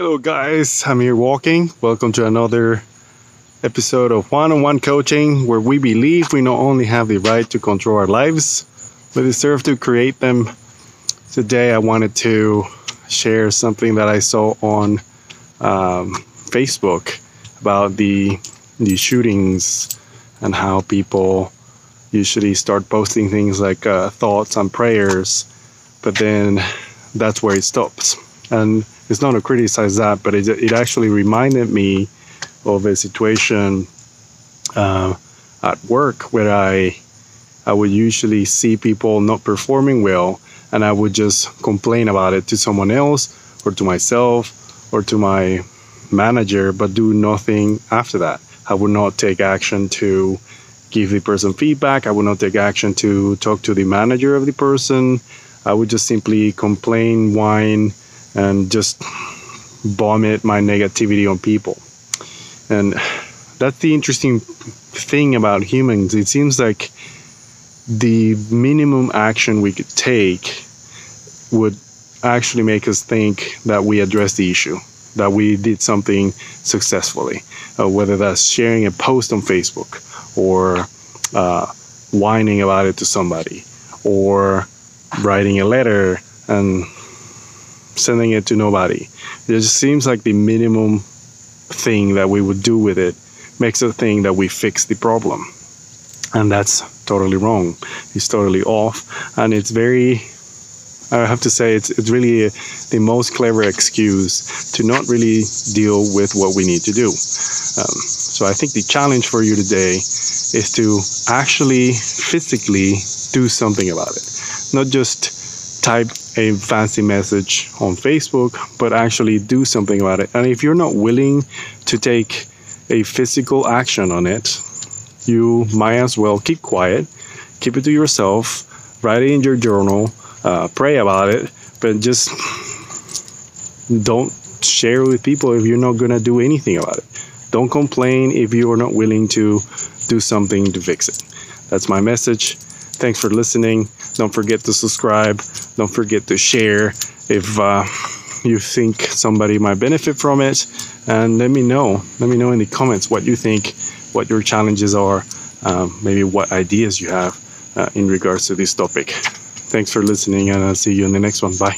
Hello, guys. I'm here walking. Welcome to another episode of one on one coaching where we believe we not only have the right to control our lives, but deserve to create them. Today, I wanted to share something that I saw on um, Facebook about the, the shootings and how people usually start posting things like uh, thoughts and prayers, but then that's where it stops. And it's not to criticize that, but it, it actually reminded me of a situation uh, at work where I I would usually see people not performing well, and I would just complain about it to someone else or to myself or to my manager, but do nothing after that. I would not take action to give the person feedback. I would not take action to talk to the manager of the person. I would just simply complain, whine, and just vomit my negativity on people. And that's the interesting thing about humans. It seems like the minimum action we could take would actually make us think that we addressed the issue, that we did something successfully, uh, whether that's sharing a post on Facebook or uh, whining about it to somebody or writing a letter and sending it to nobody. It just seems like the minimum thing that we would do with it makes us think that we fix the problem. And that's totally wrong. It's totally off. And it's very, I have to say, it's, it's really a, the most clever excuse to not really deal with what we need to do. Um, so I think the challenge for you today is to actually physically do something about it, not just type a fancy message on Facebook, but actually do something about it. And if you're not willing to take a physical action on it, you might as well keep quiet, keep it to yourself, write it in your journal, uh, pray about it, but just don't share with people if you're not going to do anything about it. Don't complain if you are not willing to do something to fix it. That's my message. Thanks for listening. Don't forget to subscribe. Don't forget to share if uh, you think somebody might benefit from it. And let me know. Let me know in the comments what you think, what your challenges are, um, maybe what ideas you have uh, in regards to this topic. Thanks for listening, and I'll see you in the next one. Bye.